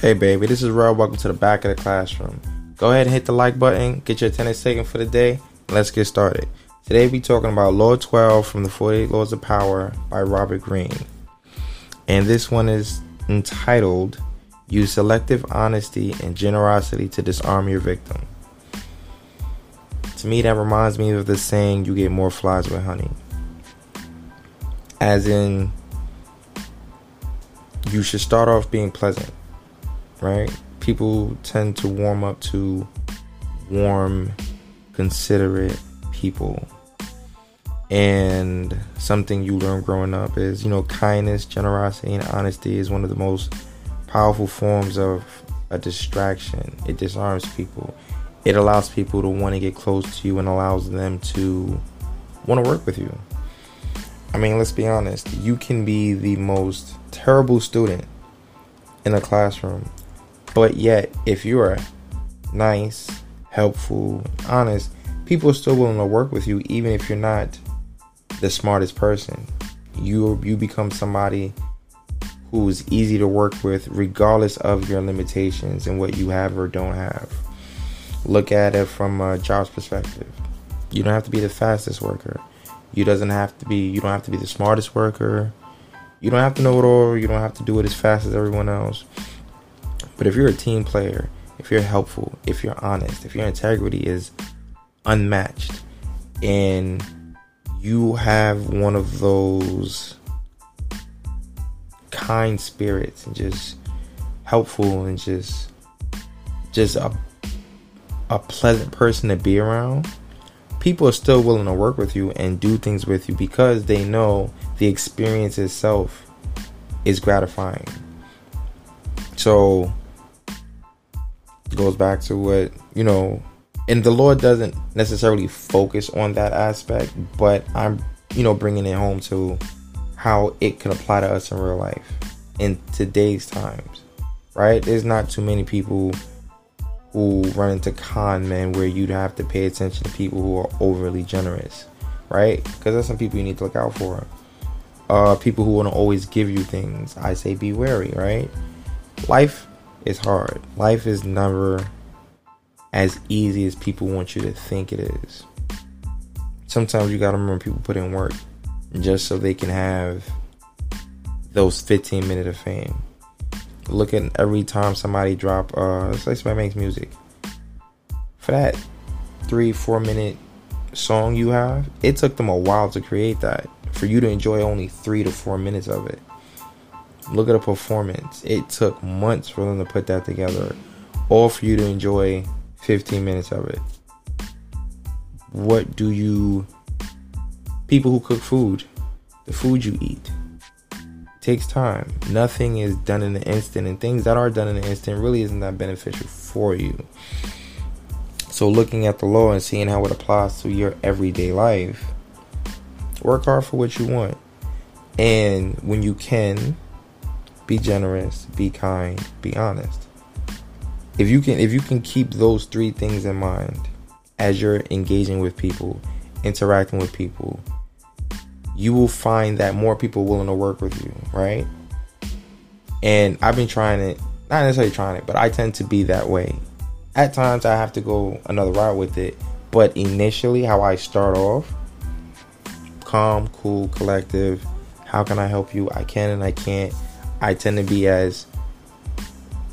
Hey, baby, this is Rob. Welcome to the back of the classroom. Go ahead and hit the like button, get your attendance taken for the day, let's get started. Today, we'll be talking about Law 12 from the 48 Laws of Power by Robert Greene. And this one is entitled Use Selective Honesty and Generosity to Disarm Your Victim. To me, that reminds me of the saying, You get more flies with honey. As in, you should start off being pleasant, right? People tend to warm up to warm, considerate people. And something you learn growing up is, you know, kindness, generosity, and honesty is one of the most powerful forms of a distraction. It disarms people. It allows people to want to get close to you and allows them to want to work with you. I mean, let's be honest. You can be the most terrible student in a classroom, but yet, if you are nice, helpful, honest, people are still willing to work with you, even if you're not the smartest person. You you become somebody who's easy to work with, regardless of your limitations and what you have or don't have. Look at it from a job's perspective. You don't have to be the fastest worker you doesn't have to be you don't have to be the smartest worker. You don't have to know it all. You don't have to do it as fast as everyone else. But if you're a team player, if you're helpful, if you're honest, if your integrity is unmatched, and you have one of those kind spirits and just helpful and just just a a pleasant person to be around, people are still willing to work with you and do things with you because they know the experience itself is gratifying. So goes back to what, you know, and the Lord doesn't necessarily focus on that aspect, but I'm, you know, bringing it home to how it can apply to us in real life in today's times, right? There's not too many people who run into con men where you'd have to pay attention to people who are overly generous, right? Because there's some people you need to look out for. Uh, people who want to always give you things. I say be wary, right? Life is hard. Life is never as easy as people want you to think it is. Sometimes you gotta remember people put in work just so they can have those 15 minutes of fame look at every time somebody drop uh let's say somebody makes music for that three four minute song you have it took them a while to create that for you to enjoy only three to four minutes of it look at a performance it took months for them to put that together all for you to enjoy 15 minutes of it what do you people who cook food the food you eat takes time. Nothing is done in an instant, and things that are done in an instant really isn't that beneficial for you. So, looking at the law and seeing how it applies to your everyday life, work hard for what you want. And when you can, be generous, be kind, be honest. If you can if you can keep those three things in mind as you're engaging with people, interacting with people, you will find that more people willing to work with you, right? And I've been trying it, not necessarily trying it, but I tend to be that way. At times, I have to go another route with it, but initially, how I start off calm, cool, collective. How can I help you? I can and I can't. I tend to be as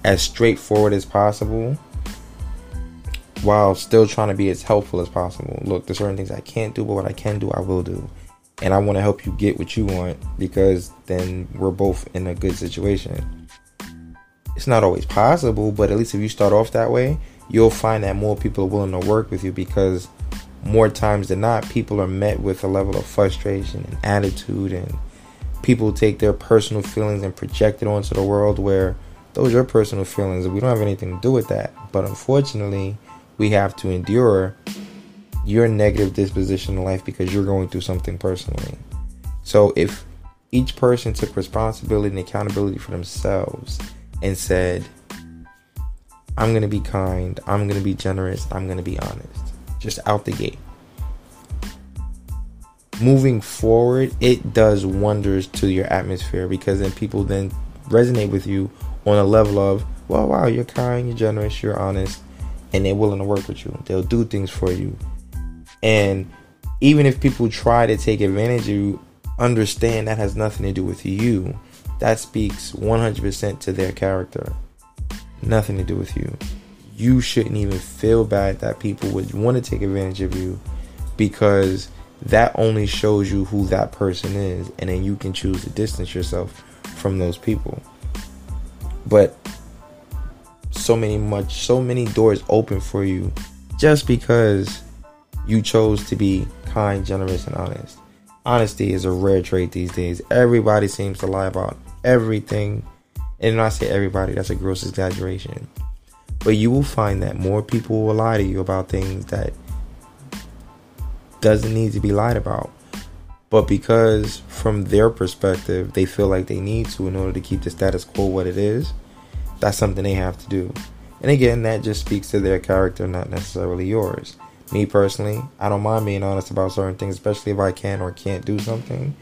as straightforward as possible while still trying to be as helpful as possible. Look, there's certain things I can't do, but what I can do, I will do and I want to help you get what you want because then we're both in a good situation. It's not always possible, but at least if you start off that way, you'll find that more people are willing to work with you because more times than not, people are met with a level of frustration and attitude, and people take their personal feelings and project it onto the world where those are personal feelings. We don't have anything to do with that. But unfortunately, we have to endure your negative disposition in life because you're going through something personally. So if each person took responsibility and accountability for themselves and said, I'm going to be kind, I'm going to be generous, I'm going to be honest, just out the gate. Moving forward, it does wonders to your atmosphere because then people then resonate with you on a level of, well, wow, you're kind, you're generous, you're honest, and they're willing to work with you. They'll do things for you. And even if people try to take advantage of you, understand that has nothing to do with you. That speaks 100% to their character. Nothing to do with you. You shouldn't even feel bad that people would want to take advantage of you because that only shows you who that person is and then you can choose to distance yourself from those people. But so many much so many doors open for you just because you chose to be kind generous and honest. Honesty is a rare trait these days. Everybody seems to lie about everything. And when i say everybody that's a gross exaggeration. But you will find that more people will lie to you about things that doesn't need to be lied about. But because from their perspective, they feel like they need to in order to keep the status quo what it is, that's something they have to do. And again, that just speaks to their character, not necessarily yours. Me personally, I don't mind being honest about certain things, especially if I can or can't do something.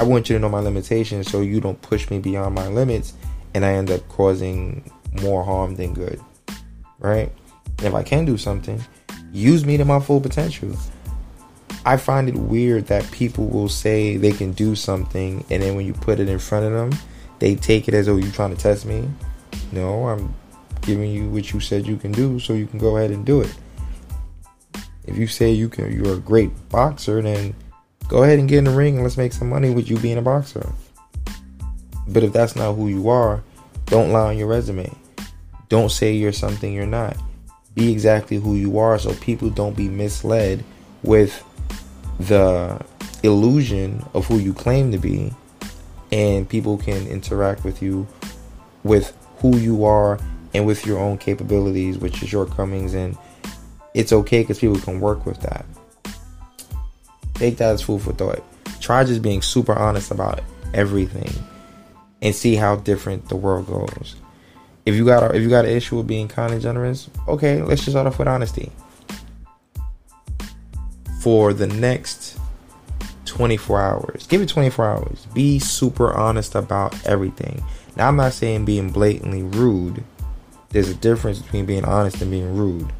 I want you to know my limitations so you don't push me beyond my limits and I end up causing more harm than good. Right? And if I can do something, use me to my full potential. I find it weird that people will say they can do something and then when you put it in front of them, they take it as though you're trying to test me. No, I'm giving you what you said you can do so you can go ahead and do it. If you say you can you're a great boxer, then go ahead and get in the ring and let's make some money with you being a boxer. But if that's not who you are, don't lie on your resume. Don't say you're something you're not. Be exactly who you are so people don't be misled with the illusion of who you claim to be and people can interact with you with who you are and with your own capabilities with your shortcomings and it's okay because people can work with that. Take that as food for thought. Try just being super honest about everything and see how different the world goes. If you got a, if you got an issue with being kind and generous okay let's just start off with honesty for the next 24 hours. Give it 24 hours. Be super honest about everything. Now, I'm not saying being blatantly rude. There's a difference between being honest and being rude.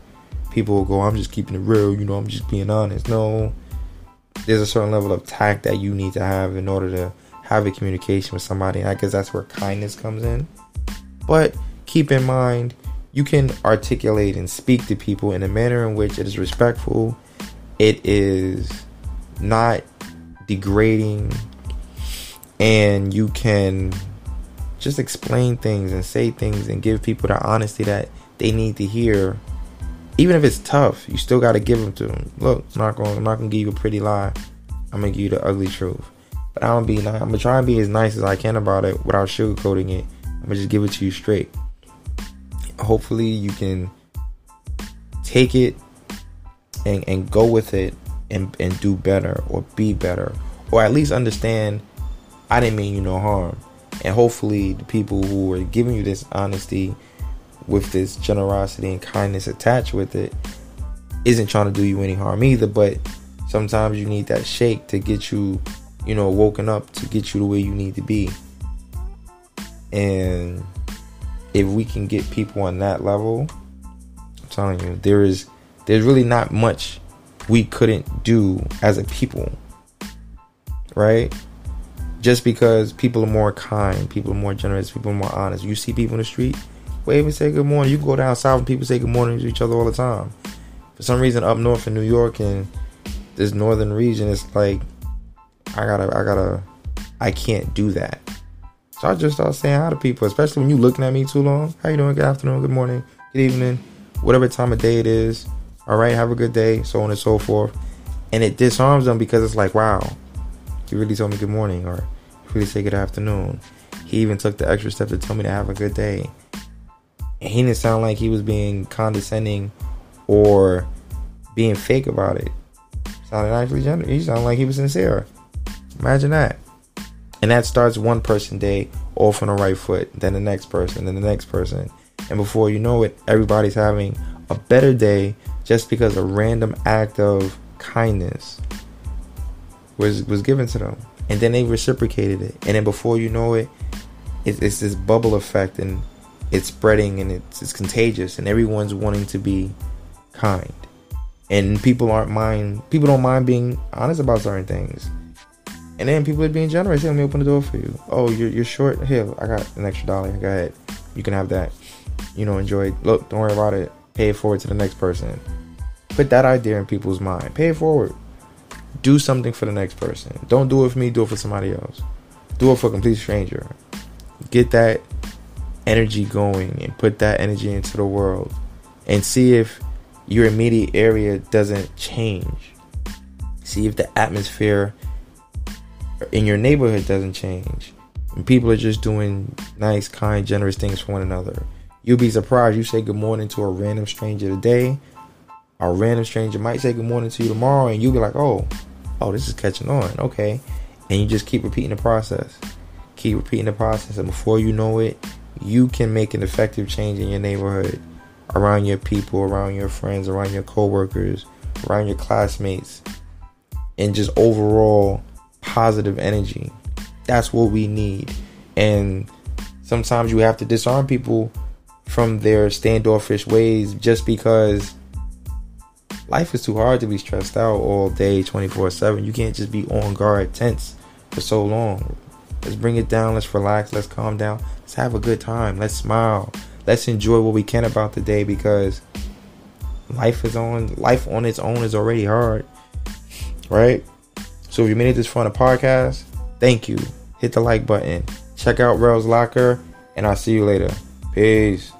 People will go, I'm just keeping it real, you know, I'm just being honest. No, there's a certain level of tact that you need to have in order to have a communication with somebody. I guess that's where kindness comes in. But keep in mind, you can articulate and speak to people in a manner in which it is respectful it is not degrading and you can just explain things and say things and give people the honesty that they need to hear. Even if it's tough you still got to give them to them look i'm not going i'm not to give you a pretty lie. I'm to give you the ugly truth. But i'm to be i'm to try and be as nice as i can about it without sugarcoating it. I'm to just give it to you straight. Hopefully you can take it and, and go with it and, and do better or be better or at least understand I didn't mean you no harm. And hopefully the people who are giving you this honesty with this generosity and kindness attached with it isn't trying to do you any harm either, but sometimes you need that shake to get you, you know, woken up to get you the way you need to be. And if we can get people on that level, I'm telling you, there is there's really not much we couldn't do as a people. Right? Just because people are more kind, people are more generous, people are more honest. You see people in the street, wave and say good morning. You go down south and people say good morning to each other all the time. For some reason, up north in New York and this northern region, it's like I gotta, I gotta, I can't do that. So I just start saying hi to people, especially when you looking at me too long. How you doing? Good afternoon, good morning, good evening, whatever time of day it is all right, have a good day, so on and so forth. And it disarms them because it's like, wow, he really told me good morning, or he really said good afternoon. He even took the extra step to tell me to have a good day. And he didn't sound like he was being condescending or being fake about it. Sounded actually genuine. He sounded like he was sincere. Imagine that. And that starts one person day off on the right foot, then the next person, then the next person. And before you know it, everybody's having a better day just because a random act of kindness was was given to them. And then they reciprocated it. And then before you know it it's, it's this bubble effect and it's spreading and it's, it's contagious and everyone's wanting to be kind. And people aren't mind people don't mind being honest about certain things. And then people are being generous. Hey, let me open the door for you. Oh you're, you're short? Here i got an extra dollar. Go ahead. You can have that. You know enjoy. Look don't worry about it pay it forward to the next person put that idea in people's mind pay it forward do something for the next person don't do it for me do it for somebody else do it for a complete stranger get that energy going and put that energy into the world and see if your immediate area doesn't change. See if the atmosphere in your neighborhood doesn't change. And people are just doing nice, kind, generous things for one another. You'll be surprised. You say good morning to a random stranger today. A random stranger might say good morning to you tomorrow, and you'll be like, oh, oh, this is catching on. Okay. And you just keep repeating the process. Keep repeating the process. And before you know it, you can make an effective change in your neighborhood, around your people, around your friends, around your coworkers, around your classmates, and just overall positive energy. That's what we need. And sometimes you have to disarm people from their standoffish ways just because life is too hard to be stressed out all day 24 7 you can't just be on guard tense for so long. Let's bring it down. Let's relax. Let's calm down. Let's have a good time. Let's smile. Let's enjoy what we can about the day because life is on life on its own is already hard right? So if you made it this far on the podcast thank you. Hit the like button. Check out Rel's Locker and I'll see you later. Peace